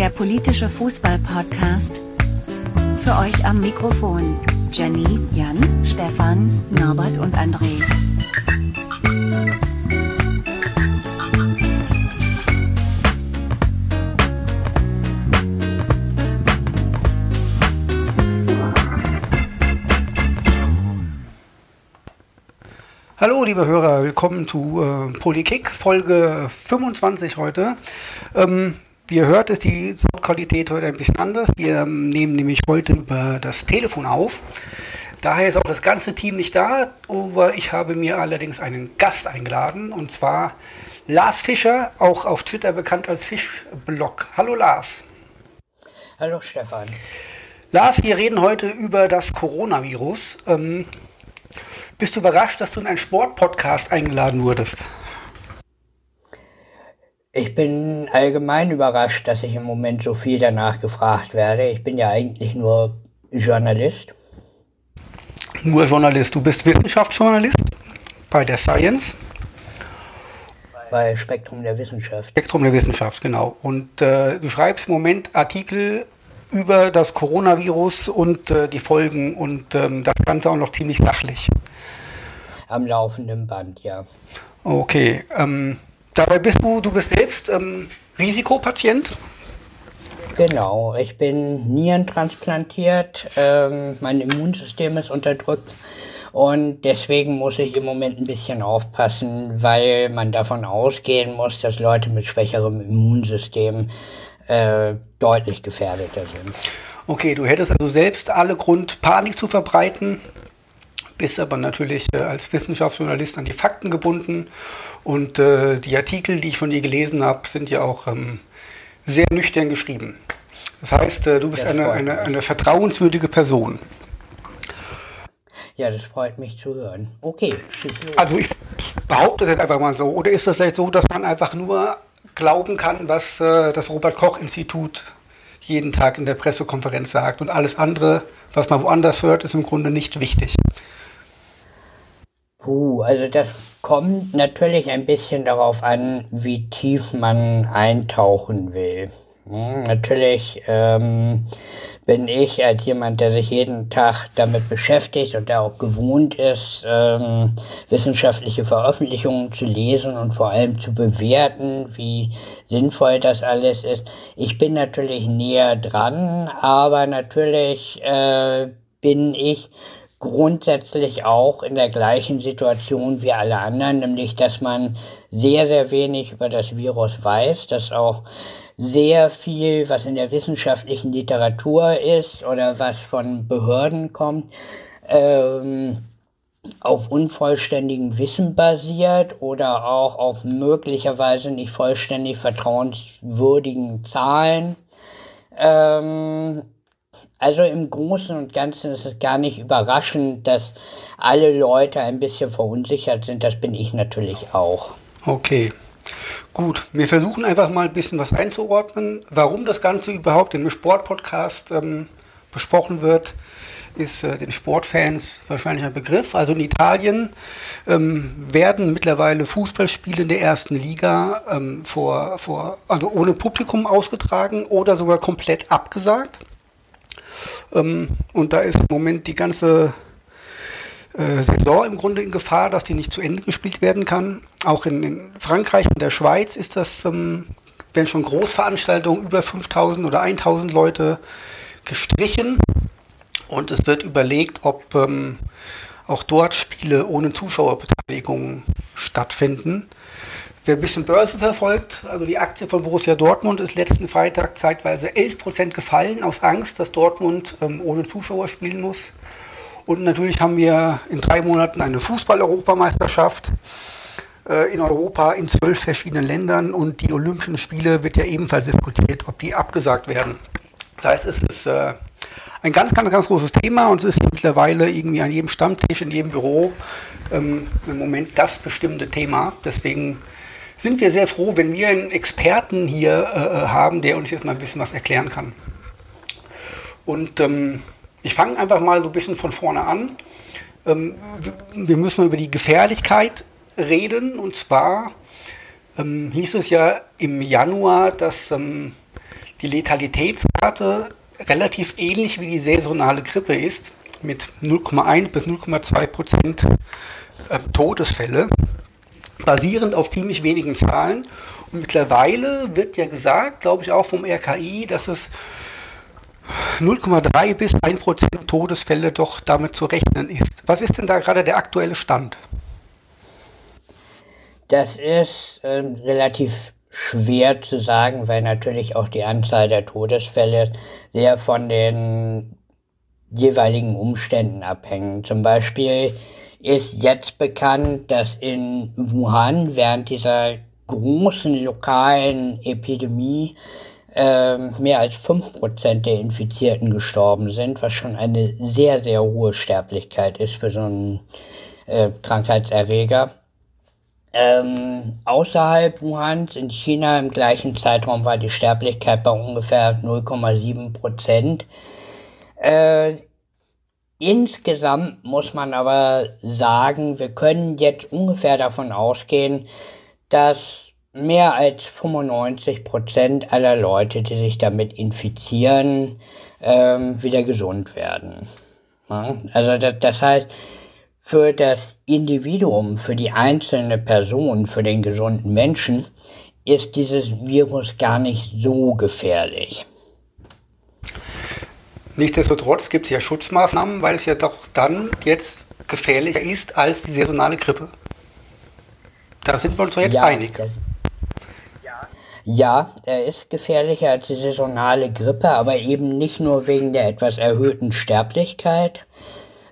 der politische Fußball-Podcast. Für euch am Mikrofon Jenny, Jan, Stefan, Norbert und André. Hallo, liebe Hörer, willkommen zu äh, Polykick, Folge 25 heute. Ähm, wie ihr hört, ist die Soundqualität heute ein bisschen anders. Wir nehmen nämlich heute über das Telefon auf. Daher ist auch das ganze Team nicht da, aber ich habe mir allerdings einen Gast eingeladen und zwar Lars Fischer, auch auf Twitter bekannt als Fischblog. Hallo Lars. Hallo Stefan. Lars, wir reden heute über das Coronavirus. Ähm, bist du überrascht, dass du in einen Sportpodcast eingeladen wurdest? Ich bin allgemein überrascht, dass ich im Moment so viel danach gefragt werde. Ich bin ja eigentlich nur Journalist. Nur Journalist. Du bist Wissenschaftsjournalist bei der Science. Bei Spektrum der Wissenschaft. Spektrum der Wissenschaft, genau. Und äh, du schreibst im Moment Artikel über das Coronavirus und äh, die Folgen und ähm, das Ganze auch noch ziemlich sachlich am laufenden Band, ja. Okay. Ähm, dabei bist du, du bist selbst ähm, Risikopatient? Genau, ich bin nierentransplantiert, ähm, mein Immunsystem ist unterdrückt und deswegen muss ich im Moment ein bisschen aufpassen, weil man davon ausgehen muss, dass Leute mit schwächerem Immunsystem äh, deutlich gefährdeter sind. Okay, du hättest also selbst alle Grund, Panik zu verbreiten bist aber natürlich äh, als Wissenschaftsjournalist an die Fakten gebunden. Und äh, die Artikel, die ich von dir gelesen habe, sind ja auch ähm, sehr nüchtern geschrieben. Das heißt, äh, du bist eine, eine, eine vertrauenswürdige Person. Ja, das freut mich zu hören. Okay. Also ich behaupte das jetzt einfach mal so. Oder ist das vielleicht so, dass man einfach nur glauben kann, was äh, das Robert Koch Institut jeden Tag in der Pressekonferenz sagt und alles andere, was man woanders hört, ist im Grunde nicht wichtig. Puh, also das kommt natürlich ein bisschen darauf an, wie tief man eintauchen will. Hm, natürlich ähm, bin ich als jemand, der sich jeden Tag damit beschäftigt und der auch gewohnt ist, ähm, wissenschaftliche Veröffentlichungen zu lesen und vor allem zu bewerten, wie sinnvoll das alles ist. Ich bin natürlich näher dran, aber natürlich äh, bin ich grundsätzlich auch in der gleichen Situation wie alle anderen, nämlich dass man sehr, sehr wenig über das Virus weiß, dass auch sehr viel, was in der wissenschaftlichen Literatur ist oder was von Behörden kommt, ähm, auf unvollständigem Wissen basiert oder auch auf möglicherweise nicht vollständig vertrauenswürdigen Zahlen. Ähm, also im Großen und Ganzen ist es gar nicht überraschend, dass alle Leute ein bisschen verunsichert sind. Das bin ich natürlich auch. Okay. Gut, wir versuchen einfach mal ein bisschen was einzuordnen. Warum das Ganze überhaupt im Sportpodcast ähm, besprochen wird, ist äh, den Sportfans wahrscheinlich ein Begriff. Also in Italien ähm, werden mittlerweile Fußballspiele in der ersten Liga ähm, vor, vor, also ohne Publikum ausgetragen oder sogar komplett abgesagt. Ähm, und da ist im Moment die ganze äh, Saison im Grunde in Gefahr, dass die nicht zu Ende gespielt werden kann. Auch in, in Frankreich und der Schweiz ist das, ähm, wenn schon Großveranstaltungen über 5000 oder 1000 Leute gestrichen. Und es wird überlegt, ob ähm, auch dort Spiele ohne Zuschauerbeteiligung stattfinden. Wer ein bisschen Börse verfolgt, also die Aktie von Borussia Dortmund ist letzten Freitag zeitweise 11% gefallen, aus Angst, dass Dortmund ähm, ohne Zuschauer spielen muss. Und natürlich haben wir in drei Monaten eine Fußball-Europameisterschaft äh, in Europa in zwölf verschiedenen Ländern und die Olympischen Spiele wird ja ebenfalls diskutiert, ob die abgesagt werden. Das heißt, es ist äh, ein ganz, ganz, ganz großes Thema und es ist mittlerweile irgendwie an jedem Stammtisch, in jedem Büro ähm, im Moment das bestimmte Thema. Deswegen sind wir sehr froh, wenn wir einen Experten hier äh, äh, haben, der uns jetzt mal ein bisschen was erklären kann. Und ähm, ich fange einfach mal so ein bisschen von vorne an. Ähm, wir müssen über die Gefährlichkeit reden. Und zwar ähm, hieß es ja im Januar, dass ähm, die Letalitätsrate relativ ähnlich wie die saisonale Grippe ist, mit 0,1 bis 0,2 Prozent äh, Todesfälle, basierend auf ziemlich wenigen Zahlen. Und mittlerweile wird ja gesagt, glaube ich auch vom RKI, dass es 0,3 bis 1 Prozent Todesfälle doch damit zu rechnen ist. Was ist denn da gerade der aktuelle Stand? Das ist äh, relativ schwer zu sagen, weil natürlich auch die Anzahl der Todesfälle sehr von den jeweiligen Umständen abhängen. Zum Beispiel ist jetzt bekannt, dass in Wuhan während dieser großen lokalen Epidemie äh, mehr als 5% der Infizierten gestorben sind, was schon eine sehr, sehr hohe Sterblichkeit ist für so einen äh, Krankheitserreger. Ähm, außerhalb Wuhans in China im gleichen Zeitraum war die Sterblichkeit bei ungefähr 0,7 Prozent. Äh, insgesamt muss man aber sagen, wir können jetzt ungefähr davon ausgehen, dass mehr als 95 Prozent aller Leute, die sich damit infizieren, ähm, wieder gesund werden. Ja? Also das, das heißt, für das Individuum, für die einzelne Person, für den gesunden Menschen ist dieses Virus gar nicht so gefährlich. Nichtsdestotrotz gibt es ja Schutzmaßnahmen, weil es ja doch dann jetzt gefährlicher ist als die saisonale Grippe. Da sind wir uns doch jetzt ja, einig. Das, ja, er ist gefährlicher als die saisonale Grippe, aber eben nicht nur wegen der etwas erhöhten Sterblichkeit,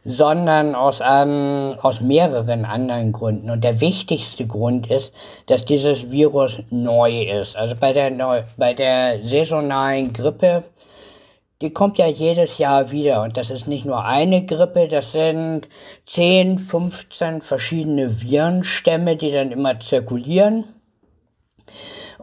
sondern aus, einem, aus mehreren anderen Gründen. Und der wichtigste Grund ist, dass dieses Virus neu ist. Also bei der, neu, bei der saisonalen Grippe, die kommt ja jedes Jahr wieder. Und das ist nicht nur eine Grippe, das sind 10, 15 verschiedene Virenstämme, die dann immer zirkulieren.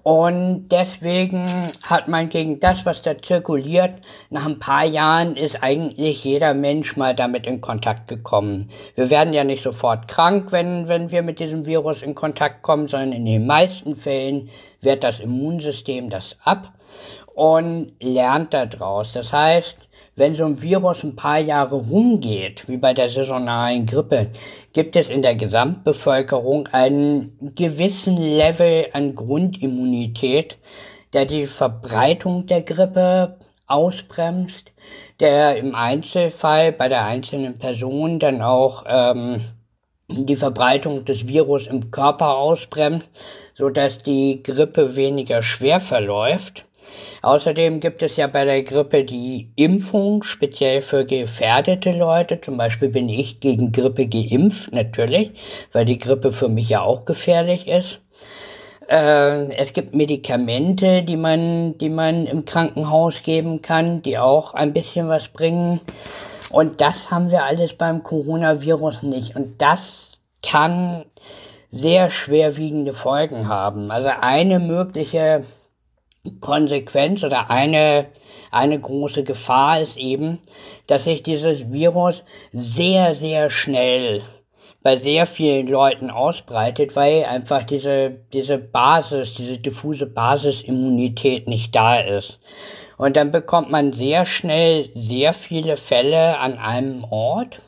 Und deswegen hat man gegen das, was da zirkuliert, nach ein paar Jahren ist eigentlich jeder Mensch mal damit in Kontakt gekommen. Wir werden ja nicht sofort krank, wenn, wenn wir mit diesem Virus in Kontakt kommen, sondern in den meisten Fällen wehrt das Immunsystem das ab und lernt daraus. Das heißt, wenn so ein Virus ein paar Jahre rumgeht, wie bei der saisonalen Grippe, gibt es in der Gesamtbevölkerung einen gewissen Level an Grundimmunität, der die Verbreitung der Grippe ausbremst, der im Einzelfall bei der einzelnen Person dann auch ähm, die Verbreitung des Virus im Körper ausbremst, so dass die Grippe weniger schwer verläuft. Außerdem gibt es ja bei der Grippe die Impfung, speziell für gefährdete Leute. Zum Beispiel bin ich gegen Grippe geimpft, natürlich, weil die Grippe für mich ja auch gefährlich ist. Äh, es gibt Medikamente, die man, die man im Krankenhaus geben kann, die auch ein bisschen was bringen. Und das haben wir alles beim Coronavirus nicht. Und das kann sehr schwerwiegende Folgen haben. Also eine mögliche Konsequenz oder eine, eine große Gefahr ist eben, dass sich dieses Virus sehr, sehr schnell bei sehr vielen Leuten ausbreitet, weil einfach diese, diese Basis, diese diffuse Basisimmunität nicht da ist. Und dann bekommt man sehr schnell sehr viele Fälle an einem Ort.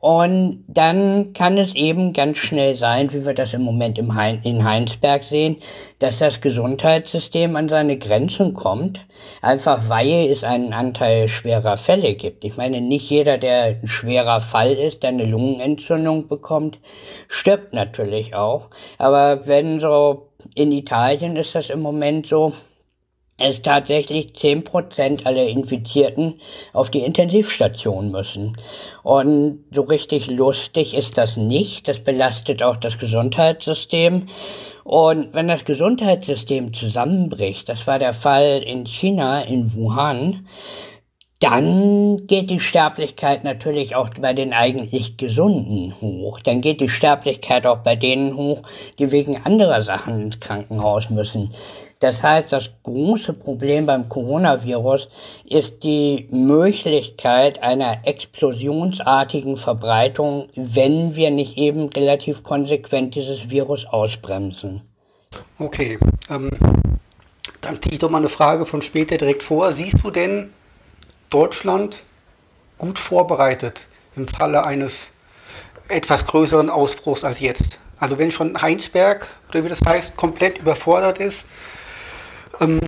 Und dann kann es eben ganz schnell sein, wie wir das im Moment im hein in Heinsberg sehen, dass das Gesundheitssystem an seine Grenzen kommt, einfach weil es einen Anteil schwerer Fälle gibt. Ich meine, nicht jeder, der ein schwerer Fall ist, der eine Lungenentzündung bekommt, stirbt natürlich auch. Aber wenn so in Italien ist das im Moment so, es tatsächlich zehn Prozent aller Infizierten auf die Intensivstation müssen. Und so richtig lustig ist das nicht. Das belastet auch das Gesundheitssystem. Und wenn das Gesundheitssystem zusammenbricht, das war der Fall in China, in Wuhan, dann geht die Sterblichkeit natürlich auch bei den eigentlich Gesunden hoch. Dann geht die Sterblichkeit auch bei denen hoch, die wegen anderer Sachen ins Krankenhaus müssen. Das heißt, das große Problem beim Coronavirus ist die Möglichkeit einer explosionsartigen Verbreitung, wenn wir nicht eben relativ konsequent dieses Virus ausbremsen. Okay. Ähm, Dann ziehe ich doch mal eine Frage von später direkt vor. Siehst du denn Deutschland gut vorbereitet im Falle eines etwas größeren Ausbruchs als jetzt? Also wenn schon Heinsberg, oder wie das heißt, komplett überfordert ist, ähm,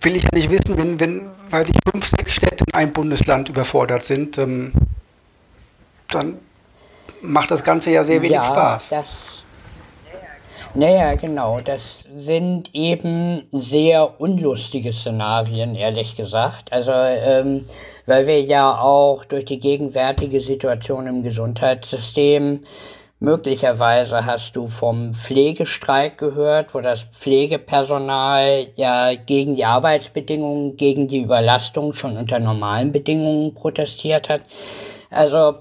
will ich ja nicht wissen, wenn, wenn, weil sich fünf, sechs Städte in einem Bundesland überfordert sind, ähm, dann macht das Ganze ja sehr wenig ja, Spaß. Das, naja, genau. Das sind eben sehr unlustige Szenarien, ehrlich gesagt. Also, ähm, weil wir ja auch durch die gegenwärtige Situation im Gesundheitssystem Möglicherweise hast du vom Pflegestreik gehört, wo das Pflegepersonal ja gegen die Arbeitsbedingungen, gegen die Überlastung schon unter normalen Bedingungen protestiert hat. Also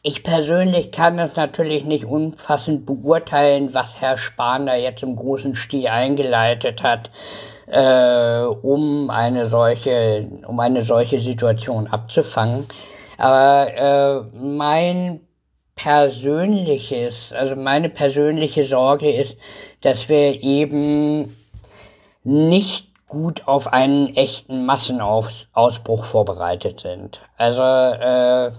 ich persönlich kann es natürlich nicht umfassend beurteilen, was Herr Spahn da jetzt im großen Stil eingeleitet hat, äh, um eine solche, um eine solche Situation abzufangen. Aber äh, mein persönliches, also meine persönliche Sorge ist, dass wir eben nicht gut auf einen echten Massenausbruch vorbereitet sind. Also, äh,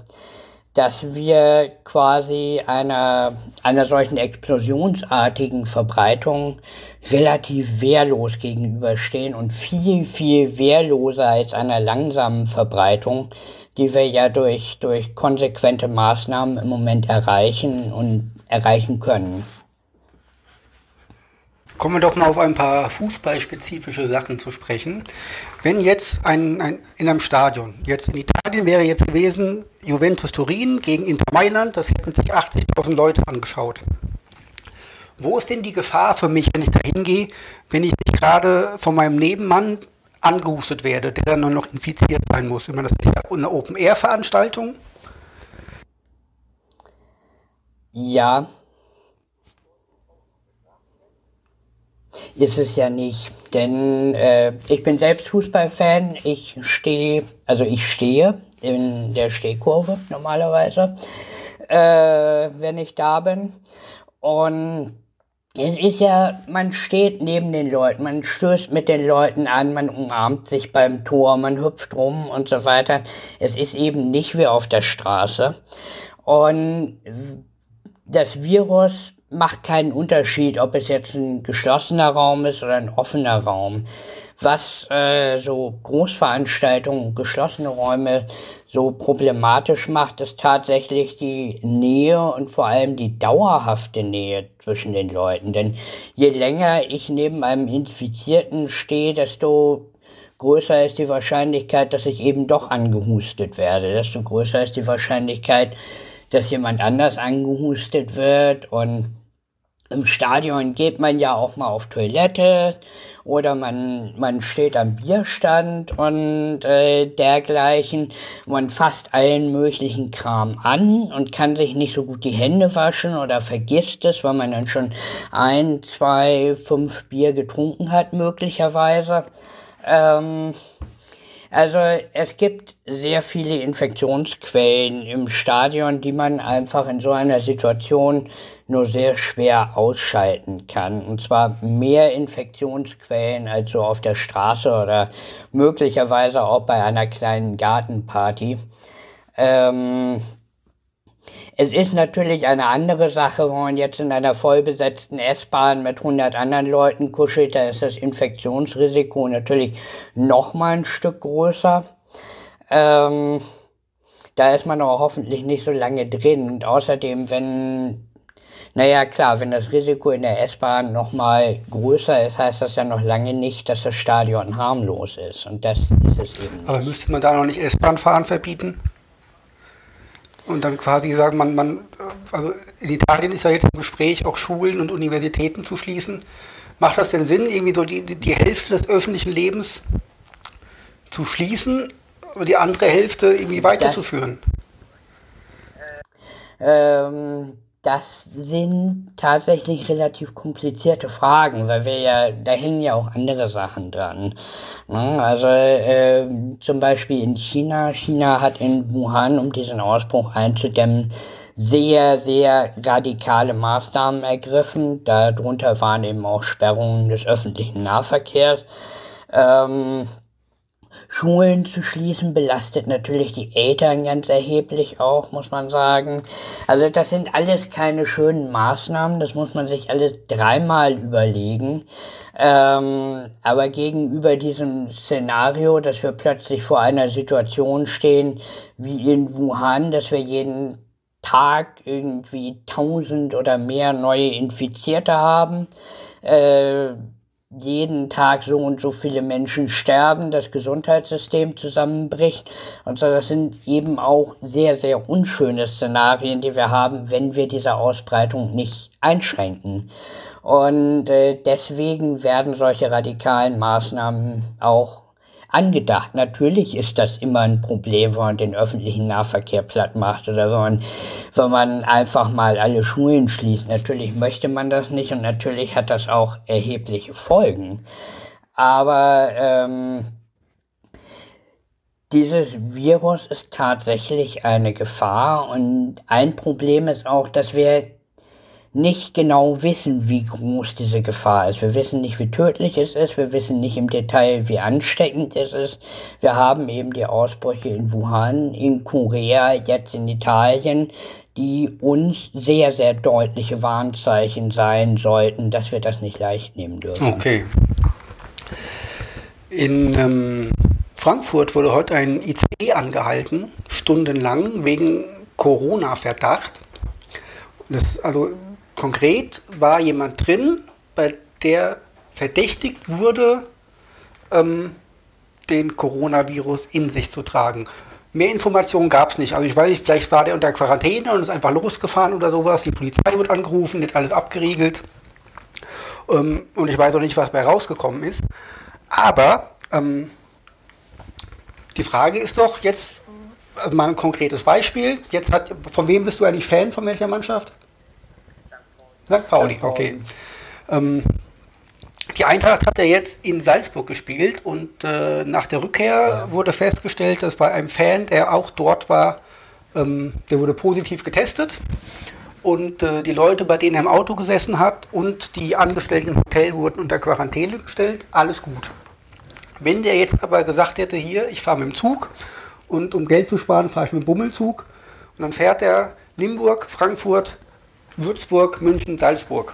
dass wir quasi einer, einer solchen explosionsartigen Verbreitung relativ wehrlos gegenüberstehen und viel, viel wehrloser als einer langsamen Verbreitung, die wir ja durch, durch konsequente Maßnahmen im Moment erreichen und erreichen können. Kommen wir doch mal auf ein paar fußballspezifische Sachen zu sprechen. Wenn jetzt ein, ein, in einem Stadion, jetzt in Italien wäre jetzt gewesen Juventus Turin gegen Inter Mailand, das hätten sich 80.000 Leute angeschaut. Wo ist denn die Gefahr für mich, wenn ich da hingehe, wenn ich nicht gerade von meinem Nebenmann angehustet werde, der dann nur noch infiziert sein muss. Ich meine, das ist ja eine Open-Air-Veranstaltung. Ja. Ist es ja nicht, denn äh, ich bin selbst Fußballfan. Ich stehe, also ich stehe in der Stehkurve normalerweise, äh, wenn ich da bin. Und es ist ja, man steht neben den Leuten, man stößt mit den Leuten an, man umarmt sich beim Tor, man hüpft rum und so weiter. Es ist eben nicht wie auf der Straße. Und das Virus macht keinen Unterschied, ob es jetzt ein geschlossener Raum ist oder ein offener Raum. Was äh, so Großveranstaltungen, geschlossene Räume so problematisch macht, ist tatsächlich die Nähe und vor allem die dauerhafte Nähe zwischen den Leuten. Denn je länger ich neben einem Infizierten stehe, desto größer ist die Wahrscheinlichkeit, dass ich eben doch angehustet werde. Desto größer ist die Wahrscheinlichkeit, dass jemand anders angehustet wird und im Stadion geht man ja auch mal auf Toilette oder man, man steht am Bierstand und äh, dergleichen. Man fasst allen möglichen Kram an und kann sich nicht so gut die Hände waschen oder vergisst es, weil man dann schon ein, zwei, fünf Bier getrunken hat möglicherweise. Ähm, also es gibt sehr viele Infektionsquellen im Stadion, die man einfach in so einer Situation nur sehr schwer ausschalten kann. Und zwar mehr Infektionsquellen als so auf der Straße oder möglicherweise auch bei einer kleinen Gartenparty. Ähm, es ist natürlich eine andere Sache, wenn man jetzt in einer vollbesetzten S-Bahn mit 100 anderen Leuten kuschelt, da ist das Infektionsrisiko natürlich noch mal ein Stück größer. Ähm, da ist man aber hoffentlich nicht so lange drin. Und außerdem, wenn, naja klar, wenn das Risiko in der S-Bahn noch mal größer ist, heißt das ja noch lange nicht, dass das Stadion harmlos ist. Und das ist es eben. Nicht. Aber müsste man da noch nicht S-Bahn fahren verbieten? Und dann quasi sagen, man, man, also in Italien ist ja jetzt im Gespräch, auch Schulen und Universitäten zu schließen. Macht das denn Sinn, irgendwie so die, die Hälfte des öffentlichen Lebens zu schließen und die andere Hälfte irgendwie weiterzuführen? Ähm, das sind tatsächlich relativ komplizierte Fragen, weil wir ja, da hängen ja auch andere Sachen dran. Ne? Also äh, zum Beispiel in China, China hat in Wuhan, um diesen Ausbruch einzudämmen, sehr, sehr radikale Maßnahmen ergriffen. Darunter waren eben auch Sperrungen des öffentlichen Nahverkehrs. Ähm, Schulen zu schließen belastet natürlich die Eltern ganz erheblich auch, muss man sagen. Also das sind alles keine schönen Maßnahmen, das muss man sich alles dreimal überlegen. Ähm, aber gegenüber diesem Szenario, dass wir plötzlich vor einer Situation stehen wie in Wuhan, dass wir jeden Tag irgendwie tausend oder mehr neue Infizierte haben, äh, jeden Tag so und so viele Menschen sterben, das Gesundheitssystem zusammenbricht. Und so, das sind eben auch sehr, sehr unschöne Szenarien, die wir haben, wenn wir diese Ausbreitung nicht einschränken. Und äh, deswegen werden solche radikalen Maßnahmen auch angedacht. Natürlich ist das immer ein Problem, wenn man den öffentlichen Nahverkehr platt macht oder wenn man, wenn man einfach mal alle Schulen schließt. Natürlich möchte man das nicht und natürlich hat das auch erhebliche Folgen. Aber ähm, dieses Virus ist tatsächlich eine Gefahr und ein Problem ist auch, dass wir nicht genau wissen, wie groß diese Gefahr ist. Wir wissen nicht, wie tödlich es ist. Wir wissen nicht im Detail, wie ansteckend es ist. Wir haben eben die Ausbrüche in Wuhan, in Korea, jetzt in Italien, die uns sehr, sehr deutliche Warnzeichen sein sollten, dass wir das nicht leicht nehmen dürfen. Okay. In ähm, Frankfurt wurde heute ein ICE angehalten, stundenlang, wegen Corona-Verdacht. Das, also Konkret war jemand drin, bei der verdächtigt wurde, ähm, den Coronavirus in sich zu tragen. Mehr Informationen gab es nicht. Also ich weiß nicht, vielleicht war der unter Quarantäne und ist einfach losgefahren oder sowas. Die Polizei wird angerufen, wird alles abgeriegelt. Ähm, und ich weiß auch nicht, was bei rausgekommen ist. Aber ähm, die Frage ist doch jetzt also mal ein konkretes Beispiel. Jetzt hat, von wem bist du eigentlich Fan, von welcher Mannschaft? St. Pauli, okay. Ähm, die Eintracht hat ja jetzt in Salzburg gespielt und äh, nach der Rückkehr wurde festgestellt, dass bei einem Fan, der auch dort war, ähm, der wurde positiv getestet. Und äh, die Leute, bei denen er im Auto gesessen hat und die Angestellten im Hotel wurden unter Quarantäne gestellt, alles gut. Wenn der jetzt aber gesagt hätte, hier, ich fahre mit dem Zug und um Geld zu sparen, fahre ich mit dem Bummelzug und dann fährt er Limburg, Frankfurt, Würzburg, München, Salzburg.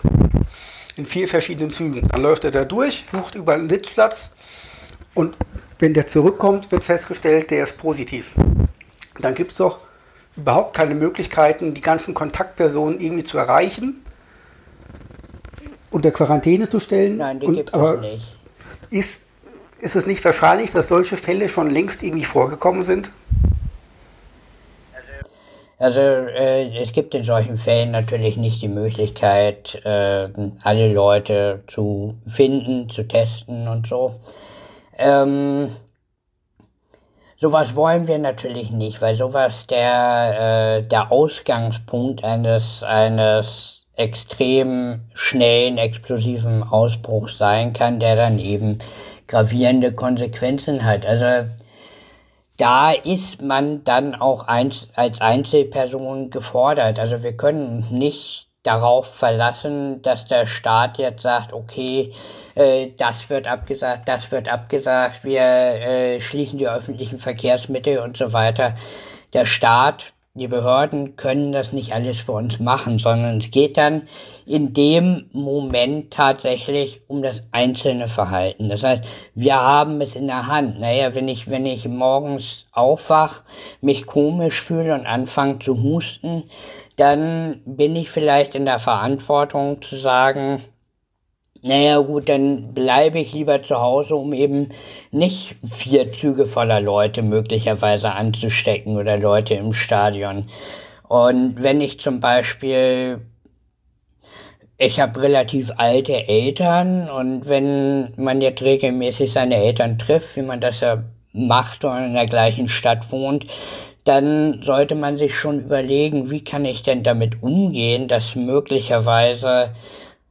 In vier verschiedenen Zügen. Dann läuft er da durch, sucht überall einen Sitzplatz und wenn der zurückkommt, wird festgestellt, der ist positiv. Dann gibt es doch überhaupt keine Möglichkeiten, die ganzen Kontaktpersonen irgendwie zu erreichen, unter Quarantäne zu stellen. Nein, die gibt es nicht. Ist, ist es nicht wahrscheinlich, dass solche Fälle schon längst irgendwie vorgekommen sind? Also äh, es gibt in solchen Fällen natürlich nicht die Möglichkeit, äh, alle Leute zu finden, zu testen und so. Ähm, sowas wollen wir natürlich nicht, weil sowas der, äh, der Ausgangspunkt eines, eines extrem schnellen, explosiven Ausbruchs sein kann, der dann eben gravierende Konsequenzen hat. Also da ist man dann auch als Einzelperson gefordert. Also wir können nicht darauf verlassen, dass der Staat jetzt sagt, okay, äh, das wird abgesagt, das wird abgesagt, wir äh, schließen die öffentlichen Verkehrsmittel und so weiter. Der Staat die Behörden können das nicht alles für uns machen, sondern es geht dann in dem Moment tatsächlich um das einzelne Verhalten. Das heißt, wir haben es in der Hand. Naja, wenn ich, wenn ich morgens aufwach, mich komisch fühle und anfange zu husten, dann bin ich vielleicht in der Verantwortung zu sagen, naja gut, dann bleibe ich lieber zu Hause, um eben nicht vier Züge voller Leute möglicherweise anzustecken oder Leute im Stadion. Und wenn ich zum Beispiel, ich habe relativ alte Eltern und wenn man jetzt regelmäßig seine Eltern trifft, wie man das ja macht und in der gleichen Stadt wohnt, dann sollte man sich schon überlegen, wie kann ich denn damit umgehen, dass möglicherweise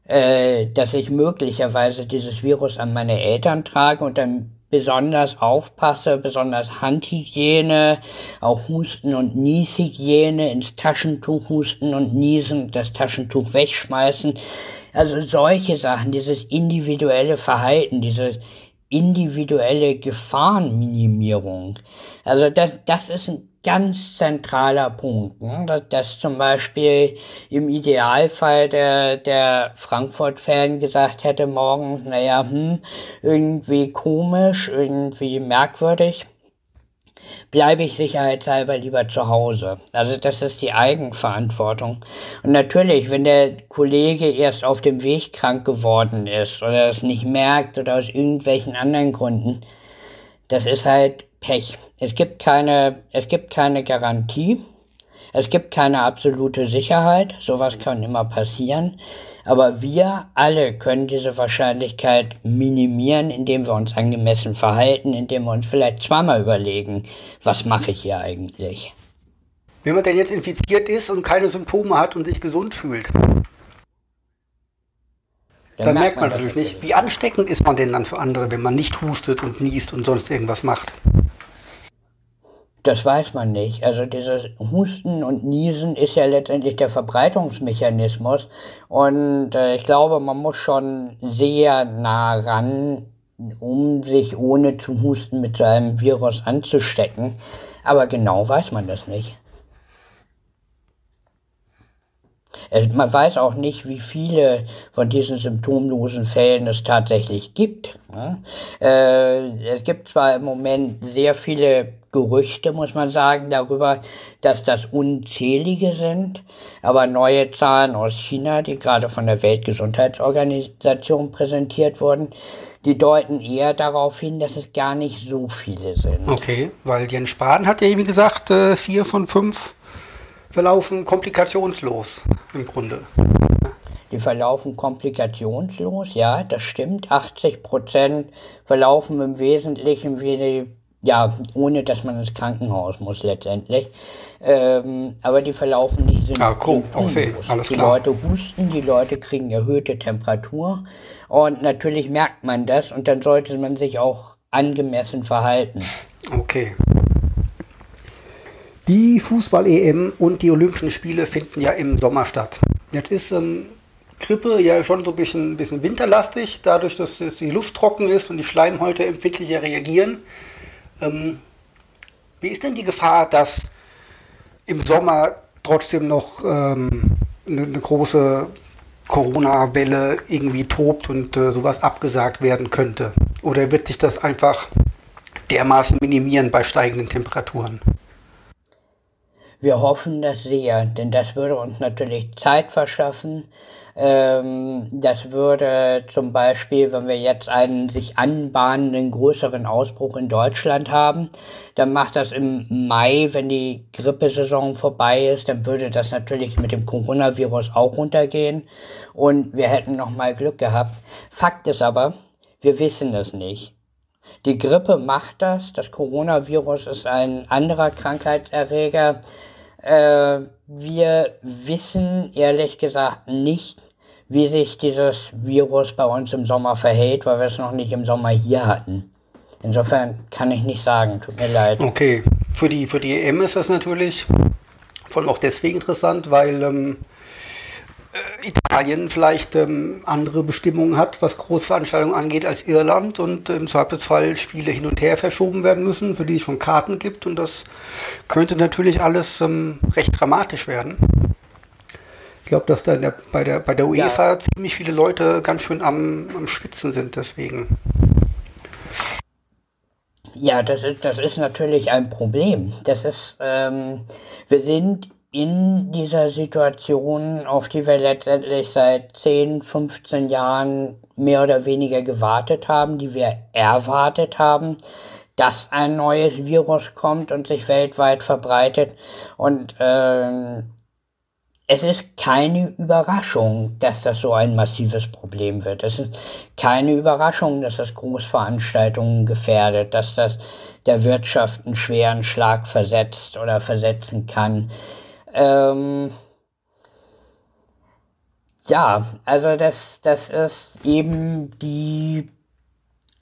äh, dass ich möglicherweise dieses Virus an meine Eltern trage und dann besonders aufpasse, besonders Handhygiene, auch Husten und Nieshygiene, ins Taschentuch husten und niesen, das Taschentuch wegschmeißen. Also solche Sachen, dieses individuelle Verhalten, dieses individuelle Gefahrenminimierung. Also das, das ist ein ganz zentraler Punkt, ne? dass, dass zum Beispiel im Idealfall der, der Frankfurt-Fan gesagt hätte morgen, naja, hm, irgendwie komisch, irgendwie merkwürdig bleibe ich sicherheitshalber lieber zu Hause. Also das ist die Eigenverantwortung. Und natürlich, wenn der Kollege erst auf dem Weg krank geworden ist oder es nicht merkt oder aus irgendwelchen anderen Gründen, das ist halt Pech. Es gibt keine, es gibt keine Garantie. Es gibt keine absolute Sicherheit, sowas kann immer passieren, aber wir alle können diese Wahrscheinlichkeit minimieren, indem wir uns angemessen verhalten, indem wir uns vielleicht zweimal überlegen, was mache ich hier eigentlich. Wenn man denn jetzt infiziert ist und keine Symptome hat und sich gesund fühlt, dann, dann merkt man, man natürlich nicht. Wie ansteckend ist man denn dann für andere, wenn man nicht hustet und niest und sonst irgendwas macht? Das weiß man nicht. Also dieses Husten und Niesen ist ja letztendlich der Verbreitungsmechanismus. Und äh, ich glaube, man muss schon sehr nah ran, um sich ohne zu husten mit so einem Virus anzustecken. Aber genau weiß man das nicht. Man weiß auch nicht, wie viele von diesen symptomlosen Fällen es tatsächlich gibt. Äh, es gibt zwar im Moment sehr viele Gerüchte, muss man sagen, darüber, dass das unzählige sind. Aber neue Zahlen aus China, die gerade von der Weltgesundheitsorganisation präsentiert wurden, die deuten eher darauf hin, dass es gar nicht so viele sind. Okay, weil Jens Spahn hat ja eben gesagt, äh, vier von fünf verlaufen komplikationslos im Grunde. Die verlaufen komplikationslos, ja, das stimmt. 80 Prozent verlaufen im Wesentlichen wie die ja, ohne dass man ins Krankenhaus muss letztendlich. Ähm, aber die verlaufen nicht so. Ah, cool. Okay, alles die klar. Leute husten, die Leute kriegen erhöhte Temperatur und natürlich merkt man das und dann sollte man sich auch angemessen verhalten. Okay. Die Fußball-EM und die Olympischen Spiele finden ja im Sommer statt. Jetzt ist ähm, Grippe ja schon so ein bisschen, bisschen winterlastig, dadurch, dass, dass die Luft trocken ist und die Schleimhäute empfindlicher reagieren. Ähm, wie ist denn die Gefahr, dass im Sommer trotzdem noch ähm, eine, eine, große Corona-Welle irgendwie tobt und äh, sowas abgesagt werden könnte? Oder wird sich das einfach dermaßen minimieren bei steigenden Temperaturen? Wir hoffen das sehr, denn das würde uns natürlich Zeit verschaffen, ähm, das würde zum Beispiel, wenn wir jetzt einen sich anbahnenden größeren Ausbruch in Deutschland haben, dann macht das im Mai, wenn die Grippesaison vorbei ist, dann würde das natürlich mit dem Coronavirus auch runtergehen und wir hätten noch mal Glück gehabt. Fakt ist aber, wir wissen es nicht. Die Grippe macht das, das Coronavirus ist ein anderer Krankheitserreger. Äh, wir wissen ehrlich gesagt nicht, wie sich dieses Virus bei uns im Sommer verhält, weil wir es noch nicht im Sommer hier hatten. Insofern kann ich nicht sagen, tut mir leid. Okay, für die, für die EM ist das natürlich vor allem auch deswegen interessant, weil ähm, äh, Italien vielleicht ähm, andere Bestimmungen hat, was Großveranstaltungen angeht, als Irland und im Zweifelsfall Spiele hin und her verschoben werden müssen, für die es schon Karten gibt und das könnte natürlich alles ähm, recht dramatisch werden. Ich glaube, dass da der, bei, der, bei der UEFA ja. ziemlich viele Leute ganz schön am, am Schwitzen sind, deswegen. Ja, das ist, das ist natürlich ein Problem. Das ist, ähm, wir sind in dieser Situation, auf die wir letztendlich seit 10, 15 Jahren mehr oder weniger gewartet haben, die wir erwartet haben, dass ein neues Virus kommt und sich weltweit verbreitet. Und ähm, es ist keine Überraschung, dass das so ein massives Problem wird. Es ist keine Überraschung, dass das Großveranstaltungen gefährdet, dass das der Wirtschaft einen schweren Schlag versetzt oder versetzen kann. Ähm ja, also das, das ist eben die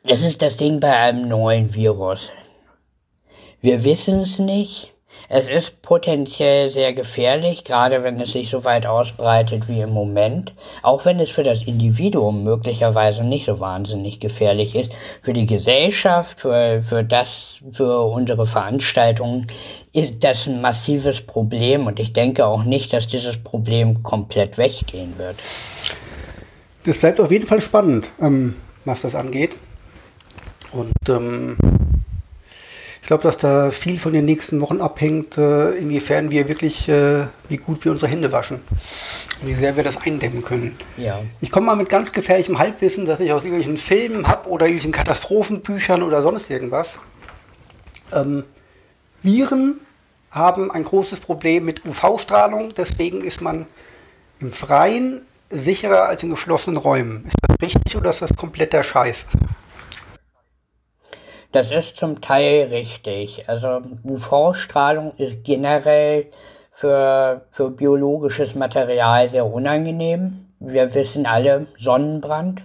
Das ist das Ding bei einem neuen Virus. Wir wissen es nicht. Es ist potenziell sehr gefährlich, gerade wenn es sich so weit ausbreitet wie im Moment. Auch wenn es für das Individuum möglicherweise nicht so wahnsinnig gefährlich ist. Für die Gesellschaft, für, für das, für unsere Veranstaltungen ist das ein massives Problem und ich denke auch nicht, dass dieses Problem komplett weggehen wird. Das bleibt auf jeden Fall spannend, ähm, was das angeht. Und ähm, glaube, dass da viel von den nächsten Wochen abhängt, äh, inwiefern wir wirklich, äh, wie gut wir unsere Hände waschen. Und wie sehr wir das eindämmen können. Ja. Ich komme mal mit ganz gefährlichem Halbwissen, das ich aus irgendwelchen Filmen habe oder irgendwelchen Katastrophenbüchern oder sonst irgendwas. Ähm, Viren haben ein großes Problem mit UV-Strahlung, deswegen ist man im Freien sicherer als in geschlossenen Räumen. Ist das richtig oder ist das kompletter Scheiß? Das ist zum Teil richtig. Also UV-Strahlung ist generell für, für biologisches Material sehr unangenehm. Wir wissen alle Sonnenbrand.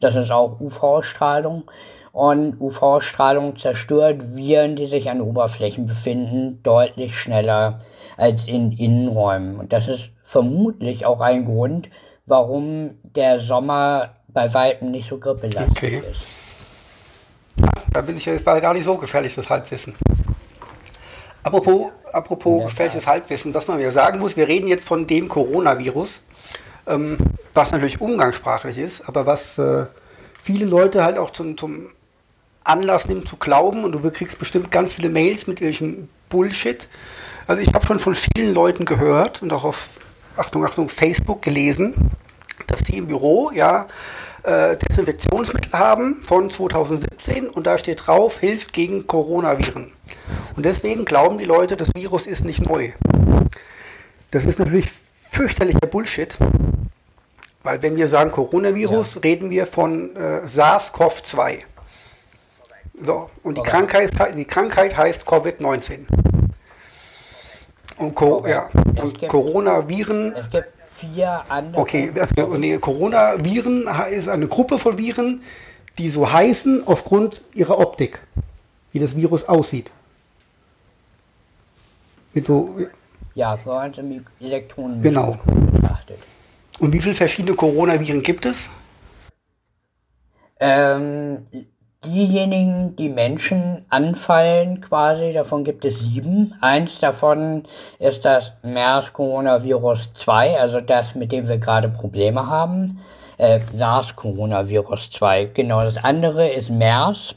Das ist auch UV-Strahlung. Und UV-Strahlung zerstört Viren, die sich an Oberflächen befinden, deutlich schneller als in Innenräumen. Und das ist vermutlich auch ein Grund, warum der Sommer bei Weitem nicht so grippelastig okay. ist. Da bin ich war gar nicht so gefährliches Halbwissen. Apropos, apropos gefährliches Halbwissen, was man wieder sagen muss, wir reden jetzt von dem Coronavirus, ähm, was natürlich umgangssprachlich ist, aber was äh, viele Leute halt auch zum, zum Anlass nimmt zu glauben und du kriegst bestimmt ganz viele Mails mit irgendwelchen Bullshit. Also ich habe schon von vielen Leuten gehört und auch auf Achtung, Achtung, Facebook gelesen, dass die im Büro ja äh, Desinfektionsmittel haben von 2017 und da steht drauf, hilft gegen Coronaviren. Und deswegen glauben die Leute, das Virus ist nicht neu. Das ist natürlich fürchterlicher Bullshit, weil wenn wir sagen Coronavirus, ja. reden wir von äh, SARS-CoV-2. So, und die, Krankheit, die Krankheit heißt Covid-19. Und, Co ja, und Coronaviren. Vier andere. Okay, das, nee, Coronaviren ist eine Gruppe von Viren, die so heißen aufgrund ihrer Optik, wie das Virus aussieht. Mit so, ja, so ein Elektronen genau. betrachtet. Und wie viele verschiedene Coronaviren gibt es? Ähm, diejenigen, die Menschen anfallen quasi, davon gibt es sieben. Eins davon ist das MERS-Coronavirus 2, also das, mit dem wir gerade Probleme haben. Äh, SARS-Coronavirus 2, genau. Das andere ist MERS,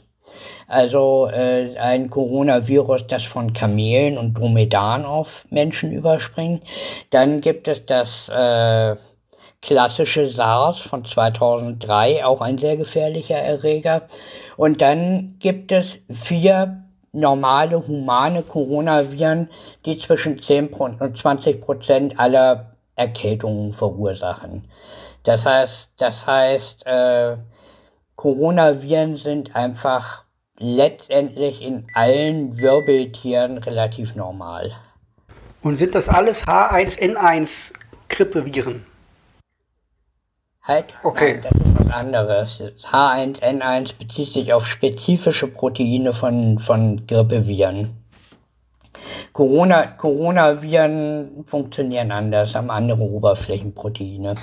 also äh, ein Coronavirus, das von Kamelen und Dromedaren auf Menschen überspringt. Dann gibt es das... Äh, klassische SARS von 2003, auch ein sehr gefährlicher Erreger. Und dann gibt es vier normale humane Coronaviren, die zwischen 10 und 20 Prozent aller Erkältungen verursachen. Das heißt, das heißt, äh, Coronaviren sind einfach letztendlich in allen Wirbeltieren relativ normal. Und sind das alles H1N1 Grippeviren? Halt, okay. Nein, das ist was anderes. H1N1 bezieht sich auf spezifische Proteine von, von Grippeviren. Corona, Coronaviren funktionieren anders, haben andere Oberflächenproteine.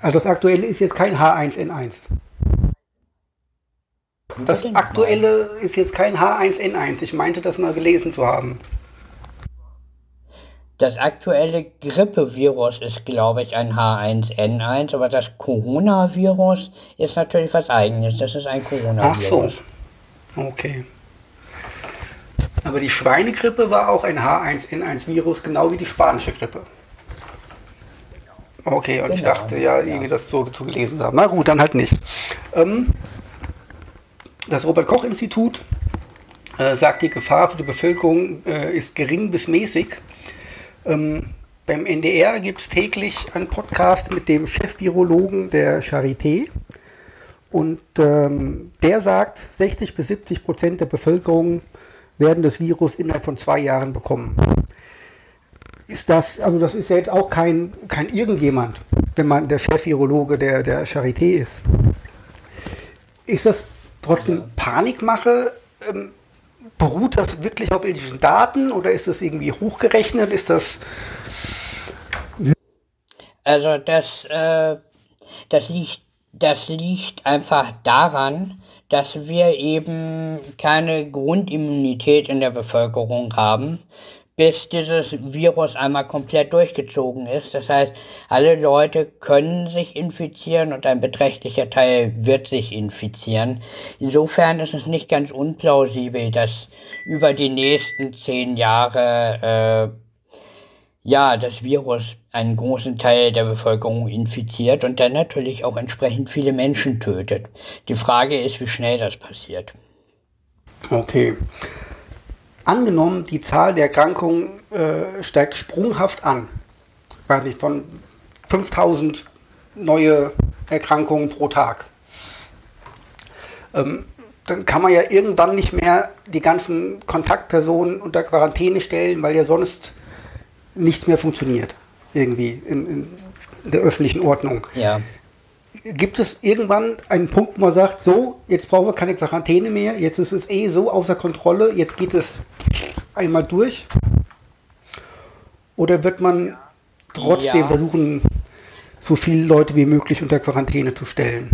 Also das aktuelle ist jetzt kein H1N1. Das aktuelle ist jetzt kein H1N1. Ich meinte das mal gelesen zu haben. Das aktuelle Grippevirus ist, glaube ich, ein H1N1, aber das Coronavirus ist natürlich was eigenes. Das ist ein Coronavirus. Ach so. Okay. Aber die Schweinegrippe war auch ein H1N1-Virus, genau wie die spanische Grippe. Okay, und genau, ich dachte ja, irgendwie das so, so gelesen zu haben. Na gut, dann halt nicht. Ähm, das Robert-Koch-Institut äh, sagt, die Gefahr für die Bevölkerung äh, ist gering bis mäßig. Ähm, beim NDR gibt es täglich einen Podcast mit dem Chef-Virologen der Charité. Und ähm, der sagt, 60 bis 70 Prozent der Bevölkerung werden das Virus innerhalb von zwei Jahren bekommen. Ist das, also das ist ja jetzt auch kein, kein irgendjemand, wenn man der Chef-Virologe der, der Charité ist. Ist das trotzdem ja. Panik mache, ähm, beruht das wirklich auf irgendwelchen Daten oder ist das irgendwie hochgerechnet? Ist das. Also das, äh, das liegt, das liegt einfach daran, dass wir eben keine Grundimmunität in der Bevölkerung haben, bis dieses Virus einmal komplett durchgezogen ist. Das heißt, alle Leute können sich infizieren und ein beträchtlicher Teil wird sich infizieren. Insofern ist es nicht ganz unplausibel, dass über die nächsten zehn Jahre äh, ja, das Virus einen großen Teil der Bevölkerung infiziert und dann natürlich auch entsprechend viele Menschen tötet. Die Frage ist, wie schnell das passiert. Okay. Angenommen, die Zahl der Erkrankungen äh, steigt sprunghaft an. Ich weiß nicht, von 5000 neue Erkrankungen pro Tag. Ähm, dann kann man ja irgendwann nicht mehr die ganzen Kontaktpersonen unter Quarantäne stellen, weil ja sonst nichts mehr funktioniert. Irgendwie in, in der öffentlichen Ordnung. Ja. Gibt es irgendwann einen Punkt, wo man sagt, so, jetzt brauchen wir keine Quarantäne mehr, jetzt ist es eh so außer Kontrolle, jetzt geht es einmal durch? Oder wird man trotzdem ja. versuchen, so viele Leute wie möglich unter Quarantäne zu stellen?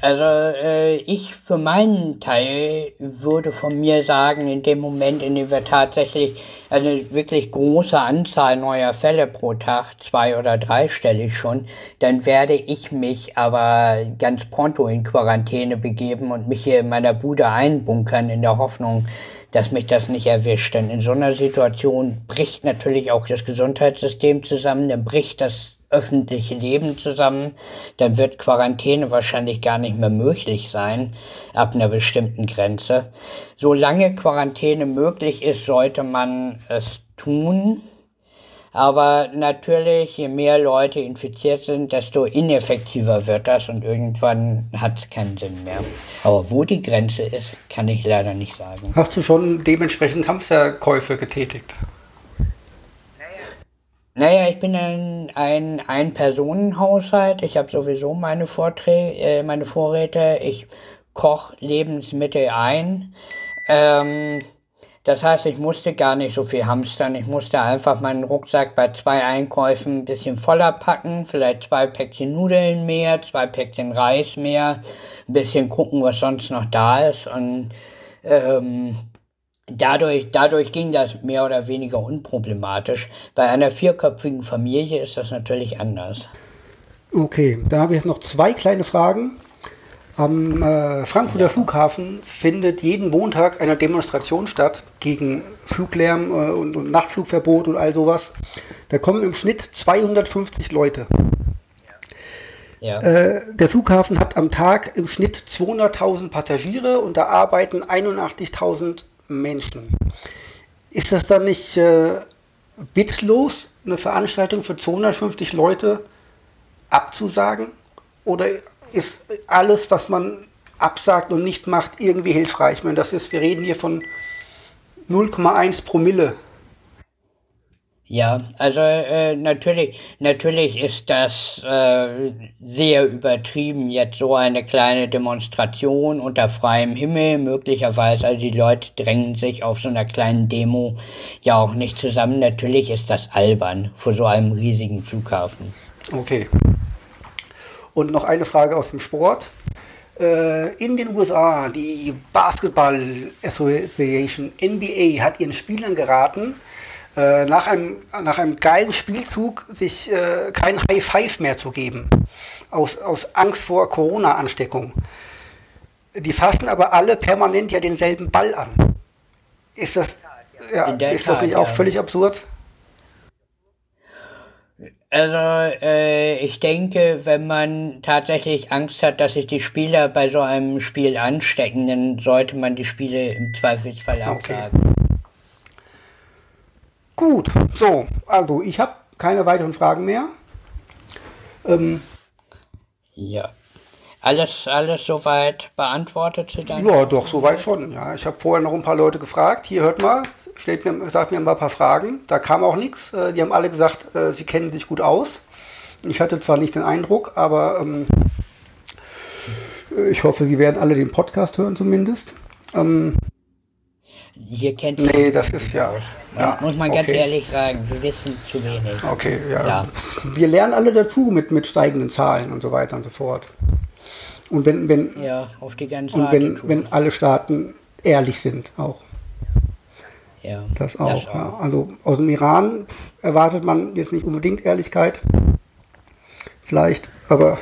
Also äh, ich für meinen Teil würde von mir sagen, in dem Moment, in dem wir tatsächlich eine wirklich große Anzahl neuer Fälle pro Tag, zwei oder drei stelle ich schon, dann werde ich mich aber ganz pronto in Quarantäne begeben und mich hier in meiner Bude einbunkern in der Hoffnung, dass mich das nicht erwischt. Denn in so einer Situation bricht natürlich auch das Gesundheitssystem zusammen, dann bricht das öffentliche Leben zusammen, dann wird Quarantäne wahrscheinlich gar nicht mehr möglich sein, ab einer bestimmten Grenze. Solange Quarantäne möglich ist, sollte man es tun. Aber natürlich, je mehr Leute infiziert sind, desto ineffektiver wird das und irgendwann hat es keinen Sinn mehr. Aber wo die Grenze ist, kann ich leider nicht sagen. Hast du schon dementsprechend Hamsterkäufe getätigt? Naja, ich bin ein, ein Ein-Personen-Haushalt. Ich habe sowieso meine Vorträge, äh, meine Vorräte. Ich koche Lebensmittel ein. Ähm, das heißt, ich musste gar nicht so viel hamstern. Ich musste einfach meinen Rucksack bei zwei Einkäufen ein bisschen voller packen. Vielleicht zwei Päckchen Nudeln mehr, zwei Päckchen Reis mehr. Ein bisschen gucken, was sonst noch da ist. Und ähm, Dadurch, dadurch ging das mehr oder weniger unproblematisch. Bei einer vierköpfigen Familie ist das natürlich anders. Okay, dann habe ich jetzt noch zwei kleine Fragen. Am äh, Frankfurter ja. Flughafen findet jeden Montag eine Demonstration statt gegen Fluglärm äh, und, und, Nachtflugverbot und all sowas. Da kommen im Schnitt 250 Leute. Ja. Äh, der Flughafen hat am Tag im Schnitt 200.000 Passagiere und da arbeiten 81.000 Menschen. Ist das dann nicht äh, witzlos, eine Veranstaltung für 250 Leute abzusagen? Oder ist alles, was man absagt und nicht macht, irgendwie hilfreich? Ich meine, das ist, wir reden hier von 0,1 Promille ja, also äh, natürlich, natürlich ist das äh, sehr übertrieben, jetzt so eine kleine Demonstration unter freiem Himmel, möglicherweise, also die Leute drängen sich auf so einer kleinen Demo ja auch nicht zusammen. Natürlich ist das albern vor so einem riesigen Flughafen. Okay. Und noch eine Frage aus dem Sport. Äh, in den USA, die Basketball Association NBA hat ihren Spielern geraten, äh, nach, einem, nach einem geilen Spielzug sich äh, kein High Five mehr zu geben, aus, aus Angst vor Corona-Ansteckung. Die fassen aber alle permanent ja denselben Ball an. Ist das, ja, ist das nicht auch völlig absurd? Also äh, ich denke, wenn man tatsächlich Angst hat, dass sich die Spieler bei so einem Spiel anstecken, dann sollte man die Spiele im Zweifelsfall absagen. Okay. Gut, so, also ich habe keine weiteren Fragen mehr. Ähm, ja. Alles, alles soweit beantwortet zu deinem? Ja, doch, soweit schon. Ja, ich habe vorher noch ein paar Leute gefragt. Hier, hört mal, stellt mir, sagt mir mal ein paar Fragen. Da kam auch nichts. Äh, die haben alle gesagt, äh, sie kennen sich gut aus. Ich hatte zwar nicht den Eindruck, aber ähm, ich hoffe, Sie werden alle den Podcast hören zumindest. Ähm, Hier kennt nee, das ist ja. ja Muss man ganz okay. ehrlich sagen, wir wissen zu wenig. Okay, ja. Ja. Wir lernen alle dazu mit, mit steigenden Zahlen und so weiter und so fort. Und wenn, wenn, Ja, auf die ganze und wenn, wenn alle Staaten ehrlich sind auch. ja, Das auch. Ja. Also aus dem Iran erwartet man jetzt nicht unbedingt Ehrlichkeit. Vielleicht, aber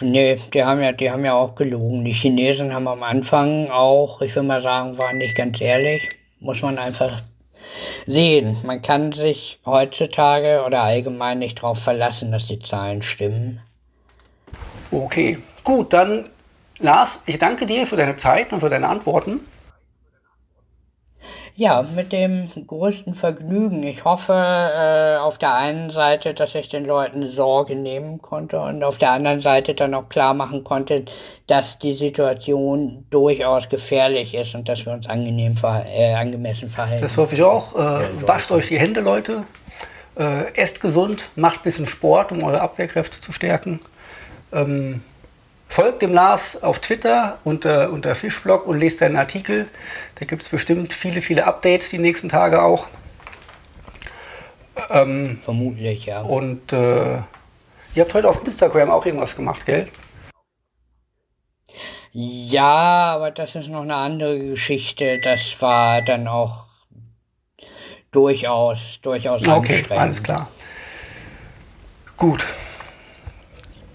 Nee, die haben ja, die haben ja auch gelogen. Die Chinesen haben am Anfang auch, ich will mal sagen, waren nicht ganz ehrlich. Muss man einfach sehen. Man kann sich heutzutage oder allgemein nicht darauf verlassen, dass die Zahlen stimmen. okay. Gut, dann Lars, ich danke dir für deine Zeit und für deine Antworten. Ja, mit dem größten Vergnügen. Ich hoffe äh, auf der einen Seite, dass ich den Leuten Sorge nehmen konnte und auf der anderen Seite dann auch klar machen konnte, dass die Situation durchaus gefährlich ist und dass wir uns angenehm ver äh, angemessen verhalten. Das hoffe ich auch. Äh, wascht euch die Hände, Leute. Äh, esst gesund, macht ein bisschen Sport, um eure Abwehrkräfte zu stärken. Ähm, folgt dem Lars auf Twitter unter, unter Fischblog und lest seinen Artikel. Da gibt es bestimmt viele, viele Updates die nächsten Tage auch. Ähm, Vermutlich, ja. und äh, ihr habt heute auf Instagram auch irgendwas gemacht, gell? Ja, aber das ist noch eine andere Geschichte. Das war dann auch durchaus, durchaus Okay, anstrengend. alles klar. Gut.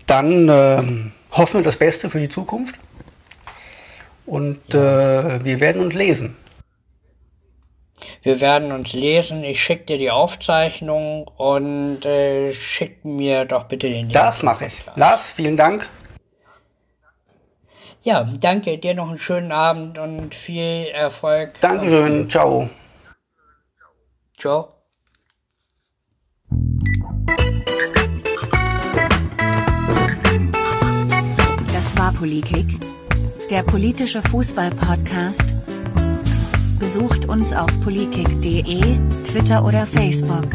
Dann ähm, hoffen wir das Beste für die Zukunft. Und äh, wir werden uns lesen. Wir werden uns lesen. Ich schicke dir die Aufzeichnung und äh, schick mir doch bitte den Link. Das mache ich. Lars, vielen Dank. Ja, danke. Dir noch einen schönen Abend und viel Erfolg. Dankeschön. Ciao. Ciao. Das war Polikick, der politische Fußball-Podcast. Besucht uns auf politik.de, Twitter oder Facebook.